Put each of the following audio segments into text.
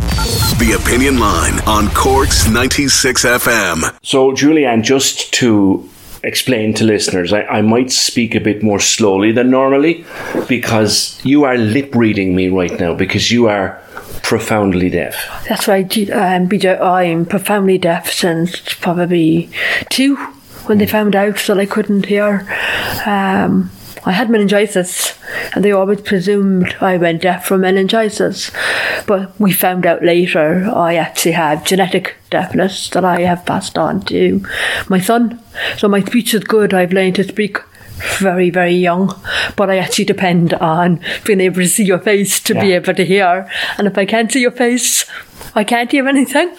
The Opinion Line on Cork's 96 FM. So, Julianne, just to explain to listeners, I, I might speak a bit more slowly than normally because you are lip reading me right now because you are profoundly deaf. That's right, um, PJ. I'm profoundly deaf since probably two when they found out that I couldn't hear. Um, I had meningitis, and they always presumed I went deaf from meningitis. But we found out later I actually have genetic deafness that I have passed on to my son. So my speech is good. I've learned to speak very, very young, but I actually depend on being able to see your face to be able to hear. And if I can't see your face, I can't hear anything.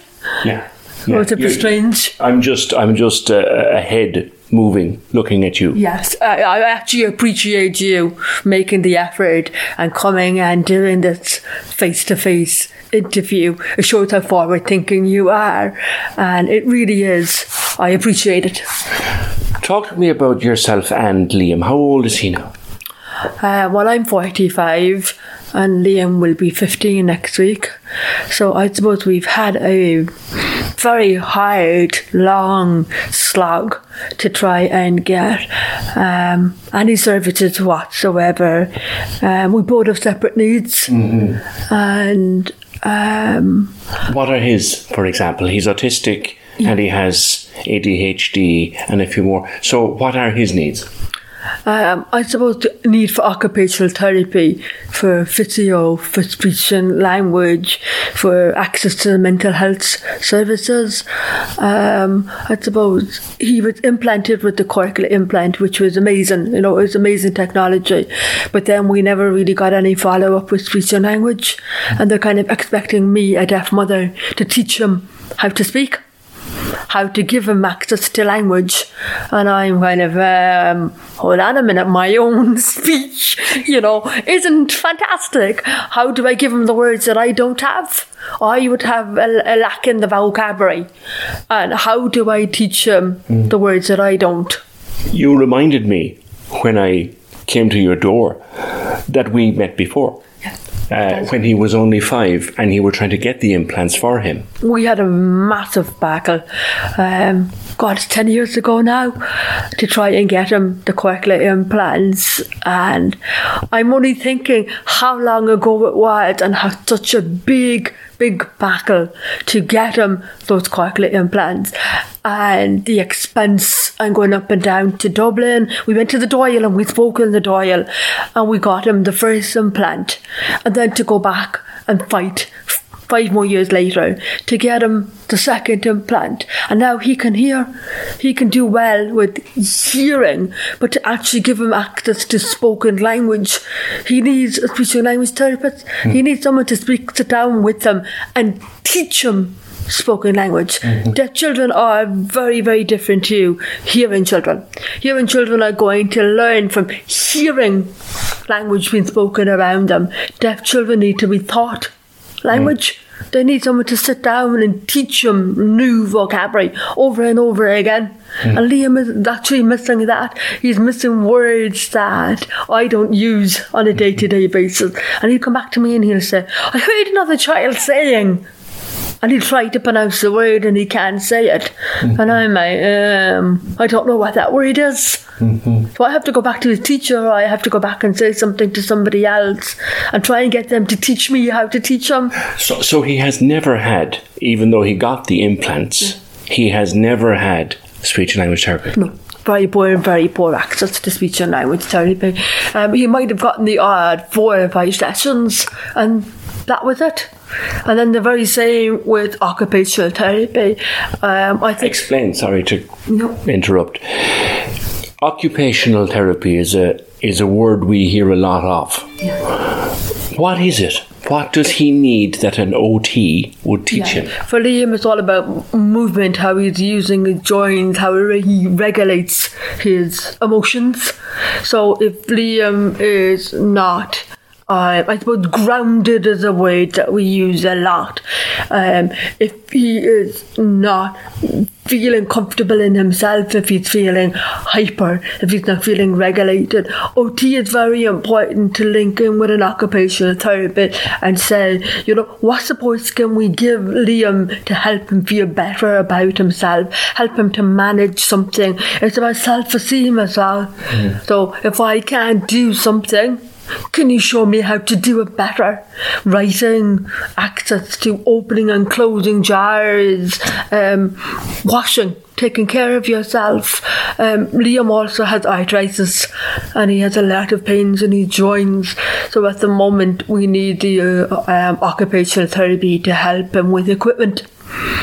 Yeah. So it's a bit strange. I'm just, I'm just uh, a, a head moving, looking at you. Yes, I, I actually appreciate you making the effort and coming and doing this face to face interview. It shows how forward thinking you are, and it really is. I appreciate it. Talk to me about yourself and Liam. How old is he now? Uh, well, I'm 45 and Liam will be 15 next week. So I suppose we've had a very hard, long slog to try and get um, any services whatsoever. Um, we both have separate needs. And um, What are his, for example? He's autistic and he has ADHD and a few more. So, what are his needs? Um, I suppose the need for occupational therapy, for physio, for speech and language, for access to mental health services. Um, I suppose he was implanted with the cochlear implant, which was amazing. You know, it was amazing technology. But then we never really got any follow up with speech and language, and they're kind of expecting me, a deaf mother, to teach him how to speak how to give him access to language. And I'm kind of, um, hold on a minute, my own speech, you know, isn't fantastic. How do I give him the words that I don't have? I would have a, a lack in the vocabulary. And how do I teach him the words that I don't? You reminded me when I came to your door that we met before. Uh, when he was only five and he were trying to get the implants for him. we had a massive battle. Um, God, 10 years ago now to try and get him the cochlear implants. And I'm only thinking how long ago it was and how such a big, big battle to get him those cochlear implants. And the expense and going up and down to Dublin. We went to the Dáil and we spoke in the Dáil and we got him the first implant. And then to go back and fight five more years later to get him the second implant. And now he can hear, he can do well with hearing, but to actually give him access to spoken language, he needs a speech and language therapist. Hmm. He needs someone to speak, sit down with him and teach him spoken language. Mm-hmm. Deaf children are very, very different to hearing children. Hearing children are going to learn from hearing language being spoken around them. Deaf children need to be taught language. Mm. They need someone to sit down and teach them new vocabulary over and over again. Mm. And Liam is actually missing that. He's missing words that I don't use on a day to day basis. And he'll come back to me and he'll say, I heard another child saying, and he'll try to pronounce the word and he can't say it. And I'm like, um, I don't know what that word is. So I have to go back to his teacher or I have to go back and say something to somebody else and try and get them to teach me how to teach him. So, so he has never had, even though he got the implants, he has never had speech and language therapy. No. Very poor, and very poor access to speech and language therapy. Um, he might have gotten the odd four or five sessions, and that was it. And then the very same with occupational therapy. Um, I think Explain, sorry to No. interrupt. Occupational therapy is a is a word we hear a lot of. What is it? What does he need that an OT would teach him? For Liam, it's all about movement, how he's using his joints, how he regulates his emotions. So if Liam is not uh, I suppose grounded is a word that we use a lot. Um, if he is not feeling comfortable in himself, if he's feeling hyper, if he's not feeling regulated, OT is very important to link in with an occupational therapist and say, you know, what supports can we give Liam to help him feel better about himself, help him to manage something. It's about self esteem as well. So if I can't do something, can you show me how to do it better? Writing, access to opening and closing jars, um, washing, taking care of yourself. Um, Liam also has arthritis and he has a lot of pains in his joints. So at the moment, we need the uh, um, occupational therapy to help him with equipment.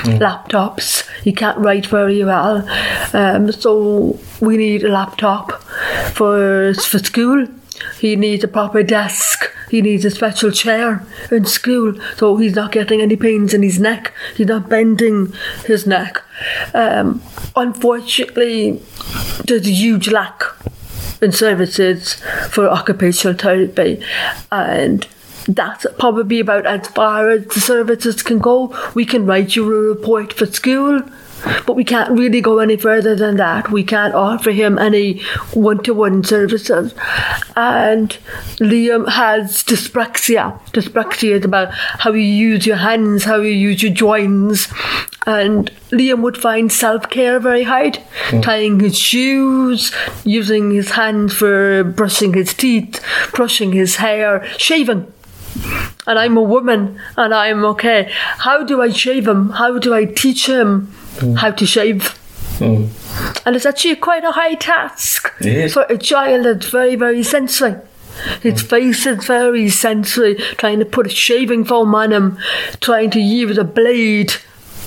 Laptops. He can't write very well, um, so we need a laptop for for school. He needs a proper desk. He needs a special chair in school, so he's not getting any pains in his neck. He's not bending his neck. Um, unfortunately, there's a huge lack in services for occupational therapy, and that's probably about as far as the services can go. We can write you a report for school. But we can't really go any further than that. We can't offer him any one to one services. And Liam has dyspraxia. Dyspraxia is about how you use your hands, how you use your joints. And Liam would find self care very hard, hmm. tying his shoes, using his hands for brushing his teeth, brushing his hair, shaving and I'm a woman and I'm okay. How do I shave him? How do I teach him Mm. how to shave? Mm. And it's actually quite a high task for a child that's very, very sensory. His mm. face is very sensory, trying to put a shaving foam on him, trying to use a blade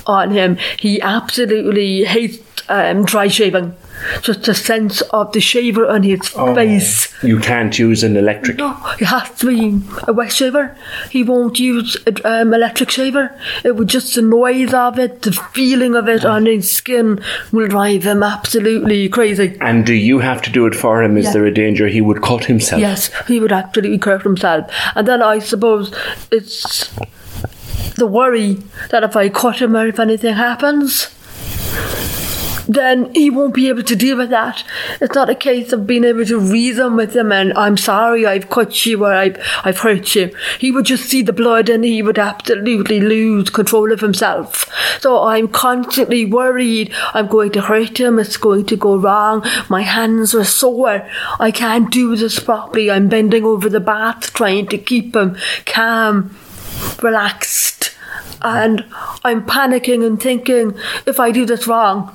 on him. He absolutely hates um, dry shaving. Just the sense of the shaver on his face. You can't use an electric. No, it has to be a wet shaver. He won't use an um, electric shaver. It would just the noise of it, the feeling of it on his skin will drive him absolutely crazy. And do you have to do it for him? Is Yeah. there a danger he would cut himself? Yes, he would absolutely cut himself. And then I suppose it's the worry that if I cut him or if anything happens, then he won't be able to deal with that. It's not a case of being able to reason with him and I'm sorry I've cut you or I've, I've hurt you. He would just see the blood and he would absolutely lose control of himself. So I'm constantly worried I'm going to hurt him, it's going to go wrong, my hands are sore, I can't do this properly, I'm bending over the bath trying to keep him calm, relaxed. And I'm panicking and thinking, if I do this wrong,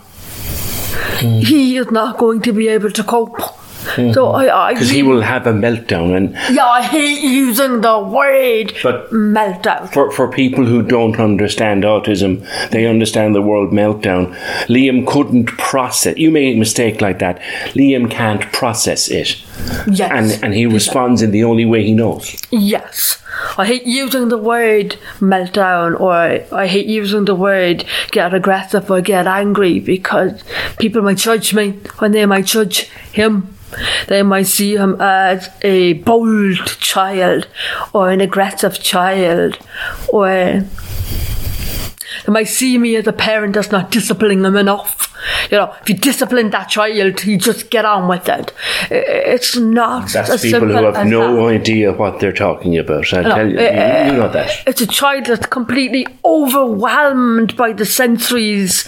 he is not going to be able to cope. Hmm. So I, Because he will have a meltdown. And yeah, I hate using the word But- meltdown. for, for people who don't understand autism, they understand the word meltdown. Liam couldn't process. You make a mistake like that. Liam can't process it. Yes. And, and he responds in the only way he knows. Yes. I hate using the word meltdown or I hate using the word get aggressive or get angry because people might judge me when they might judge him. They might see him as a bold child or an aggressive child or they might see me as a parent that's not disciplining them enough. You know, if you discipline that child, you just get on with it. It's not That's people who have no that. idea what they're talking about. I No, tell you, uh, you, you know that. It's a child that's completely overwhelmed by the sensories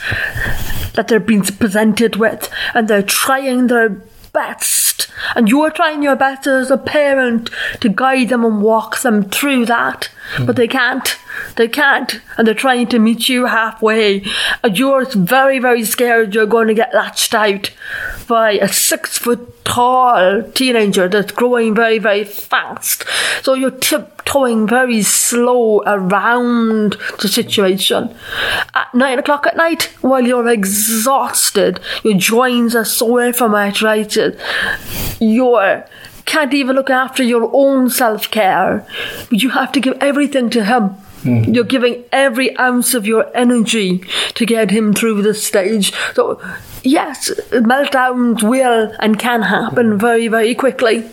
that they're being presented with, and they're trying their best. And you're trying your best as a parent to guide them and walk them through that, but they can't. They can't, and they're trying to meet you halfway. And you're very, very scared you're going to get latched out by a six foot tall teenager that's growing very, very fast. So you're tiptoeing very slow around the situation. At nine o'clock at night, while you're exhausted, your joints are sore from arthritis, you're can't even look after your own self care, but you have to give everything to him. Hmm. You're giving every ounce of your energy to get him through this stage. So, yes, meltdowns will and can happen very, very quickly.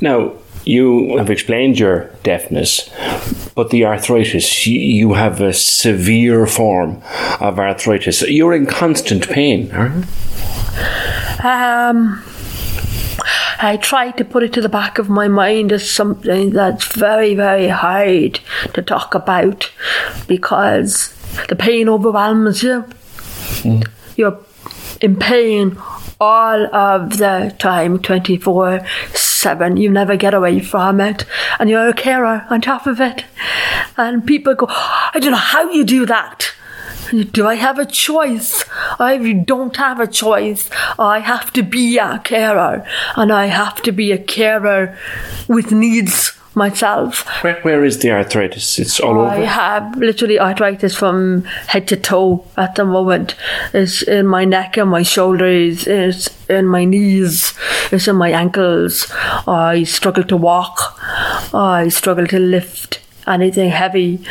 Now, you have explained your deafness, but the arthritis, you, you have a severe form of arthritis. You're in constant pain, aren't you? Um, I try to put it to the back of my mind as something that's very, very hard to talk about because the pain overwhelms you. You're in pain all of the time, 24 7. You never get away from it. And you're a carer on top of it. And people go, I don't know how you do that. Do I have a choice? I don't have a choice. I have to be a carer, and I have to be a carer with needs myself. Where, where is the arthritis? It's all I over. I have literally arthritis from head to toe at the moment. It's in my neck and my shoulders, it's in my knees, it's in my ankles. I struggle to walk, I struggle to lift anything heavy,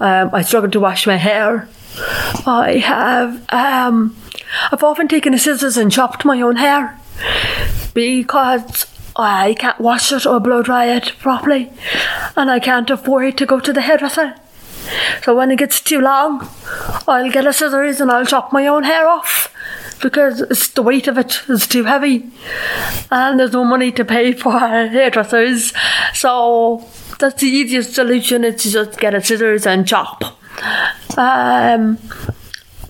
um, I struggle to wash my hair. I have, um, I've often taken the scissors and chopped my own hair because I can't wash it or blow dry it properly, and I can't afford to go to the hairdresser. So when it gets too long, I'll get a scissors and I'll chop my own hair off because it's the weight of it is too heavy, and there's no money to pay for hairdressers. So that's the easiest solution is to just get a scissors and chop. Um,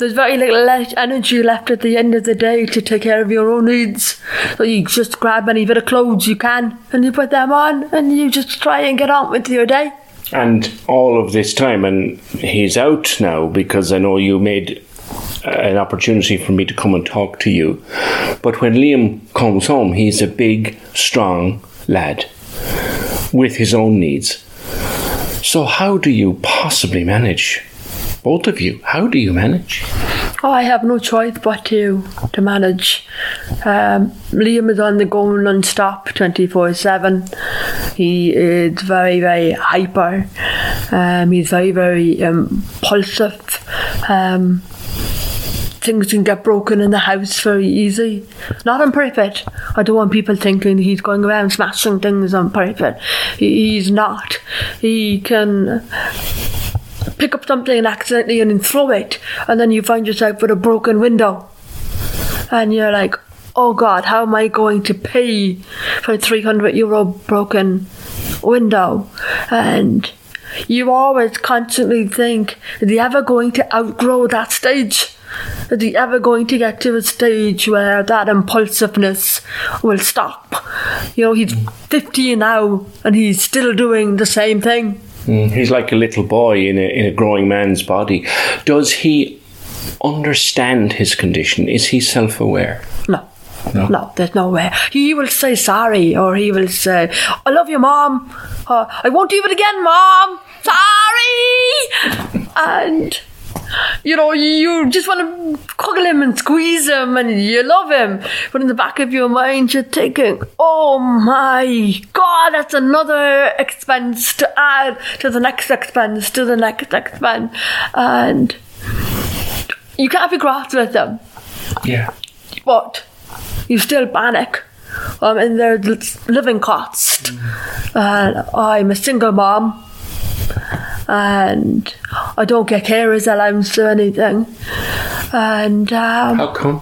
there's very little energy left at the end of the day to take care of your own needs. So you just grab any bit of clothes you can and you put them on and you just try and get on with your day. And all of this time, and he's out now because I know you made uh, an opportunity for me to come and talk to you. But when Liam comes home, he's a big, strong lad with his own needs. So, how do you possibly manage? Both of you, how do you manage? Oh, I have no choice but to to manage. Um, Liam is on the go non-stop, 24-7. He is very, very hyper. Um, he's very, very impulsive. Um, things can get broken in the house very easy. Not on purpose. I don't want people thinking he's going around smashing things on purpose. He, he's not. He can pick up something and accidentally and then throw it, and then you find yourself with a broken window. And you're like, oh God, how am I going to pay for a 300 euro broken window? And you always constantly think, is he ever going to outgrow that stage? Is he ever going to get to a stage where that impulsiveness will stop? You know, he's 50 now and he's still doing the same thing. He's like a little boy in a, in a growing man's body. Does he understand his condition? Is he self aware? No. No. there's no way. He will say sorry, or he will say, I love you, Mom. Uh, I won't do it again, Mom. Sorry. And, you know, you just want to cuddle him and squeeze him and you love him. But in the back of your mind, you're thinking, oh my God, that's another expense to add to the next expense, to the next expense. And you can't be cross with them Yeah. but you still panic. Um, and their living cost. And I'm a single mom, and I don't get carers allowance or anything. And um, How come?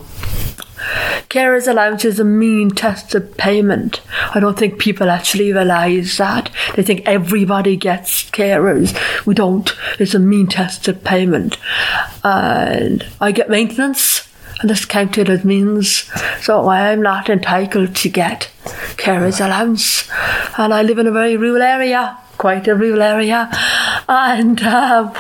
carers allowance is a mean tested payment. I don't think people actually realise that. They think everybody gets carers. We don't. It's a mean tested payment. And I get maintenance, and that's counted as means. So I'm not entitled to get carers allowance. And I live in a very rural area, quite a rural area. And um,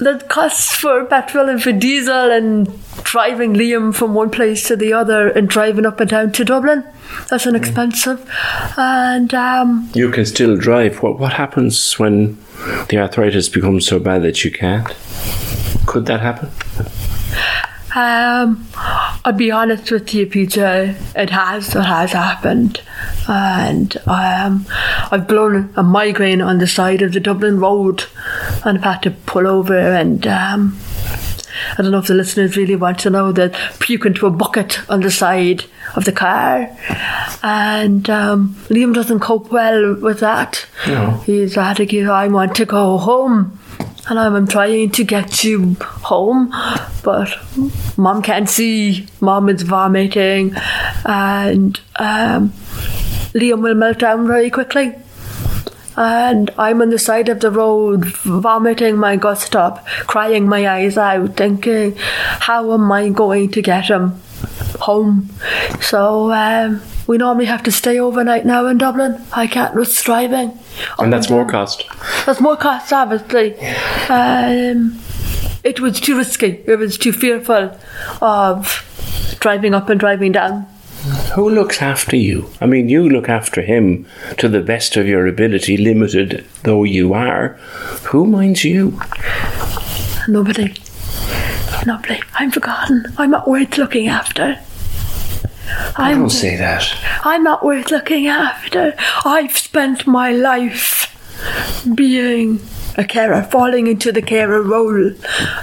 the costs for petrol and for diesel and driving Liam from one place to the other and driving up and down to Dublin. That's an expensive. And um, You can still drive. What, what happens when the arthritis becomes so bad that you can't? Could that happen? Um, I'll be honest with you, Peter. It has, it has happened, and um, I've blown a migraine on the side of the Dublin road, and I've had to pull over. And um, I don't know if the listeners really want to know that puke into a bucket on the side of the car, and um, Liam doesn't cope well with that. No. He's had to give I want to go home. And I'm trying to get you home, but mom can't see. Mom is vomiting, and um, Liam will melt down very quickly. And I'm on the side of the road, vomiting my guts up, crying my eyes out, thinking, how am I going to get him home? So um, we normally have to stay overnight now in Dublin. I can't risk driving. And that's more cost. That's more cost, obviously. Um, it was too risky. It was too fearful of driving up and driving down. Who looks after you? I mean, you look after him to the best of your ability, limited though you are. Who minds you? Nobody. Nobody. I'm forgotten. I'm not worth looking after. I'm, Don't say that. I'm not worth looking after. I've spent my life being a carer, falling into the carer role.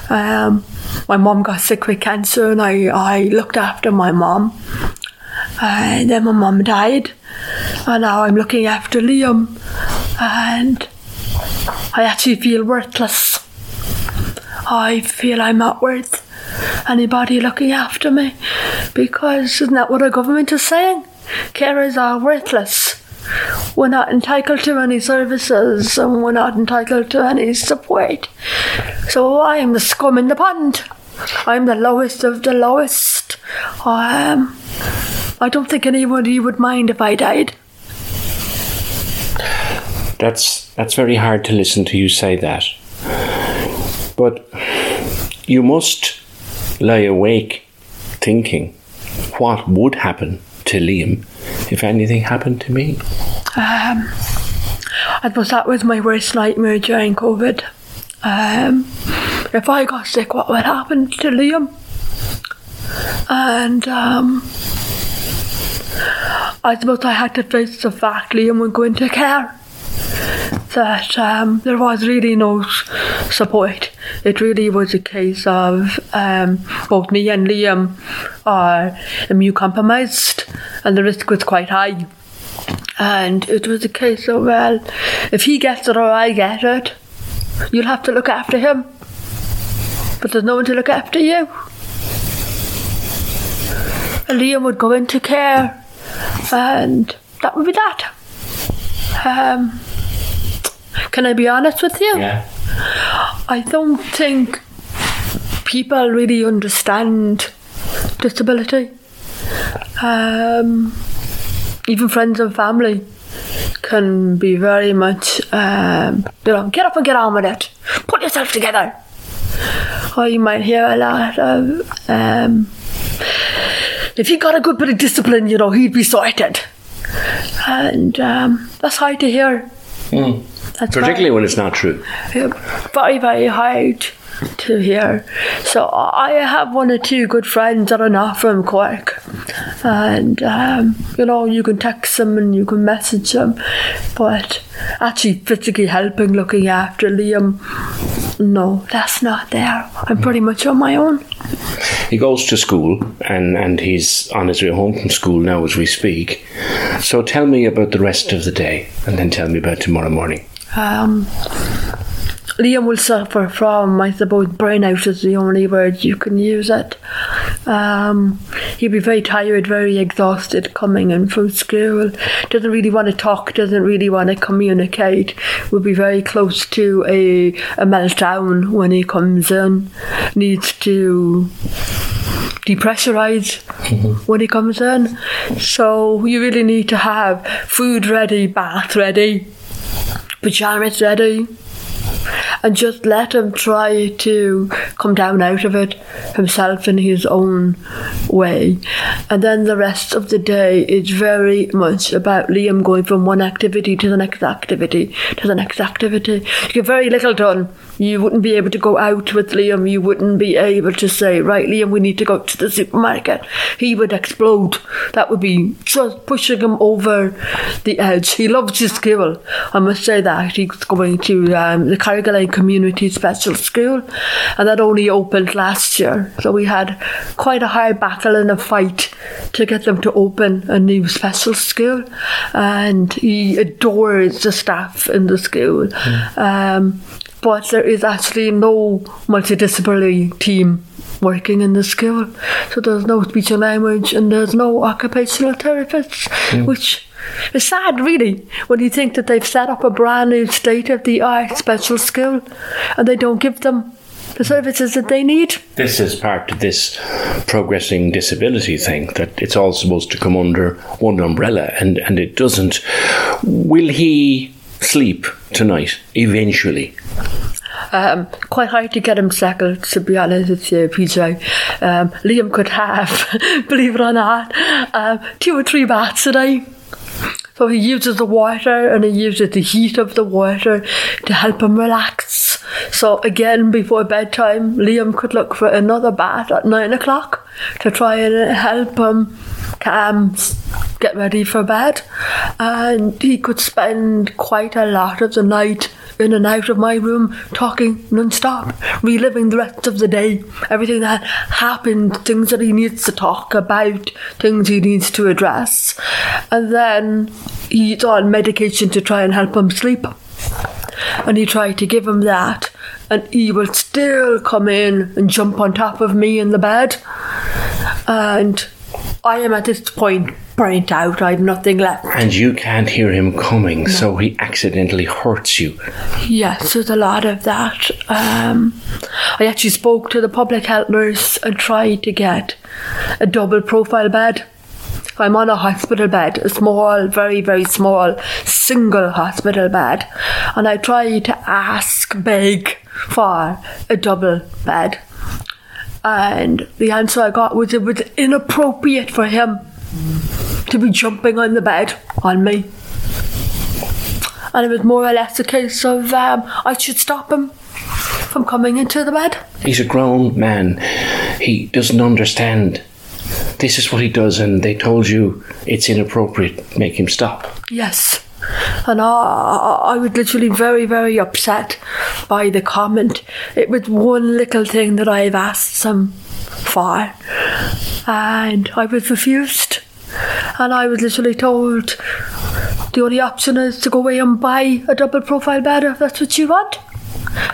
Um, my mom got sick with cancer, and I, I looked after my mom. And then my mom died, and now I'm looking after Liam, and I actually feel worthless. I feel I'm not worth anybody looking after me because isn't that what our government is saying? Carers are worthless. We're not entitled to any services and we're not entitled to any support. So I am the scum in the pond. I'm the lowest of the lowest. Um, I don't think anybody would mind if I died. That's that's very hard to listen to you say that. But you must lie awake thinking what would happen to Liam if anything happened to me. Um, I suppose that was my worst nightmare during COVID. Um, if I got sick, what would happen to Liam? And um, I suppose I had to face the fact Liam would go into care. That um, there was really no support. It really was a case of um, both me and Liam are immune compromised, and the risk was quite high. And it was a case of, well, if he gets it or I get it, you'll have to look after him. But there's no one to look after you. And Liam would go into care, and that would be that. Um, can I be honest with you? Yeah. I don't think people really understand disability. Um, even friends and family can be very much, um, you know, get up and get on with it. Put yourself together. Or you might hear a lot of, um, if he got a good bit of discipline, you know, he'd be sorted. And um, that's hard to hear. That's Particularly when it's not true. very, very hard to hear. So I have one or two good friends that are not from Cork, and um, you know you can text them and you can message them, but actually physically helping, looking after Liam, no, that's not there. I'm pretty much on my own. He goes to school and, and he's on his way home from school now as we speak. So tell me about the rest of the day and then tell me about tomorrow morning. Um, Liam will suffer from, I suppose, burnout is the only word you can use it. Um, he'll be very tired, very exhausted coming in from school. Doesn't really want to talk, doesn't really want to communicate. Will be very close to a, a meltdown when he comes in. Needs to depressurize when he comes in. So you really need to have food ready, bath ready, pajamas ready, and just let him try to come down out of it himself in his own way. And then the rest of the day is very much about Liam going from one activity to the next activity to the next activity. You get very little done You wouldn't be able to go out with Liam. You wouldn't be able to say, right, Liam, we need to go to the supermarket. He would explode. That would be just pushing him over the edge. He loves his school. I must say that. He's going to um, the Carrigaline Community Special School, and that only opened last year. So we had quite a hard battle and a fight to get them to open a new special school. And he adores the staff in the school. Um, but there is actually no multidisciplinary team working in the school. So there's no speech and language and there's no occupational therapists, which is sad really when you think that they've set up a brand new state of the art special school and they don't give them the services that they need. This is part of this progressing disability thing that it's all supposed to come under one umbrella and, and it doesn't. Will he sleep tonight eventually? Um, quite hard to get him settled, to be honest with you, PJ. Um, Liam could have, believe it or not, um, two or three baths a day. So he uses the water and he uses the heat of the water to help him relax. So again, before bedtime, Liam could look for another bath at nine o'clock to try and help him calm, get ready for bed. And he could spend quite a lot of the night in and out of my room talking non-stop, reliving the rest of the day, everything that happened, things that he needs to talk about, things he needs to address. And then he's on medication to try and help him sleep. And he tried to give him that, and he would still come in and jump on top of me in the bed. And I am at this point burnt out. I have nothing left. And you can't hear him coming, so he accidentally hurts you. Yes, there's a lot of that. Um, I actually spoke to the public health nurse and tried to get a double profile bed. I'm on a hospital bed, a small, very, very small, single hospital bed, and I tried to ask, beg for a double bed. And the answer I got was it was inappropriate for him to be jumping on the bed on me. And it was more or less a case of um, I should stop him from coming into the bed. He's a grown man. He doesn't understand. This is what he does, and they told you it's inappropriate. Make him stop. Yes. And I, I was literally very, very upset by the comment. It was one little thing that I've asked him for, and I was refused. And I was literally told the only option is to go away and buy a double profile bed if that's what you want.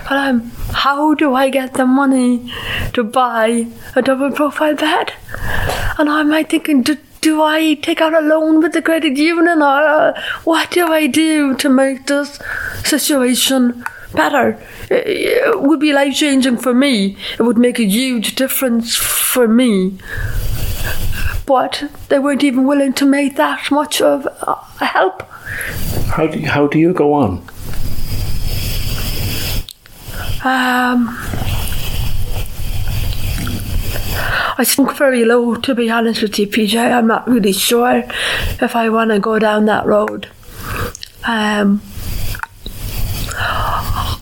But um, how do I get the money to buy a double profile bed? And I'm like thinking, do I take out a loan with the credit union or uh, what do I do to make this situation better? It, it would be life changing for me. It would make a huge difference for me. But they weren't even willing to make that much of a help. How do you, how do you go on? Um, I sunk very low, to be honest with you, PJ. I'm not really sure if I want to go down that road. Um,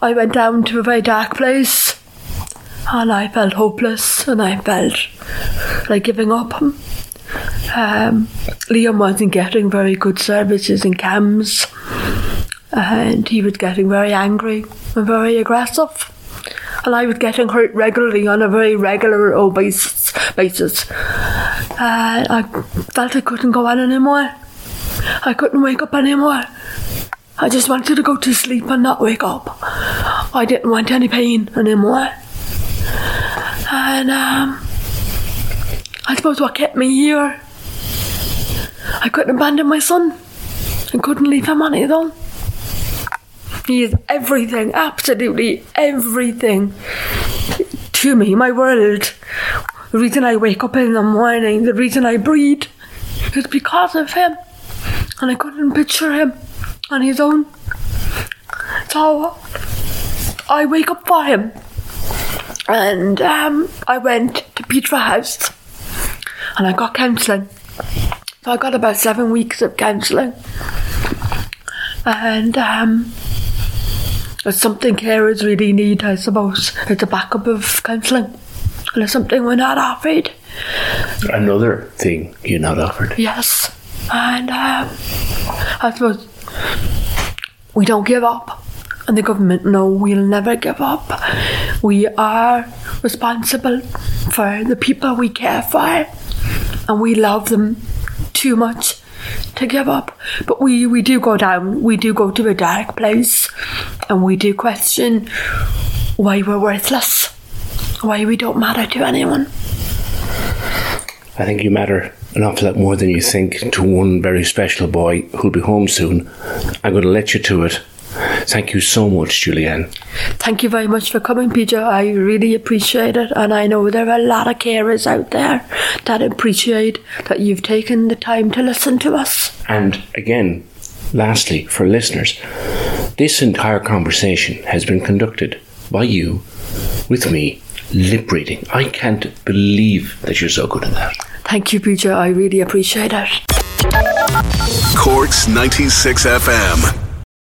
I went down to a very dark place and I felt hopeless and I felt like giving up. Um, Liam wasn't getting very good services in CAMHS and he was getting very angry and very aggressive. And I was getting hurt regularly on a very regular oh, basis. basis. Uh, I felt I couldn't go on anymore. I couldn't wake up anymore. I just wanted to go to sleep and not wake up. I didn't want any pain anymore. And um, I suppose what kept me here, I couldn't abandon my son. I couldn't leave him on his own. He is everything, absolutely everything to me, my world. The reason I wake up in the morning, the reason I breathe, is because of him. And I couldn't picture him on his own. So I wake up for him. And um, I went to Petra House and I got counselling. So I got about seven weeks of counselling. And um, It's something carers really need, I suppose. It's a backup of counselling. And it's something we're not offered. Another thing you're not offered. Yes. And um, I suppose we don't give up. And the government know we'll never give up. We are responsible for the people we care for. And we love them too much to give up. But we, we do go down, we do go to a dark place. And we do question why we're worthless, why we don't matter to anyone. I think you matter an awful lot more than you think to one very special boy who'll be home soon. I'm going to let you to it. Thank you so much, Julianne. Thank you very much for coming, Peter. I really appreciate it, and I know there are a lot of carers out there that appreciate that you've taken the time to listen to us. And again, lastly, for listeners, this entire conversation has been conducted by you with me lip reading. I can't believe that you're so good at that. Thank you, Peter. I really appreciate it. Corks 96 FM.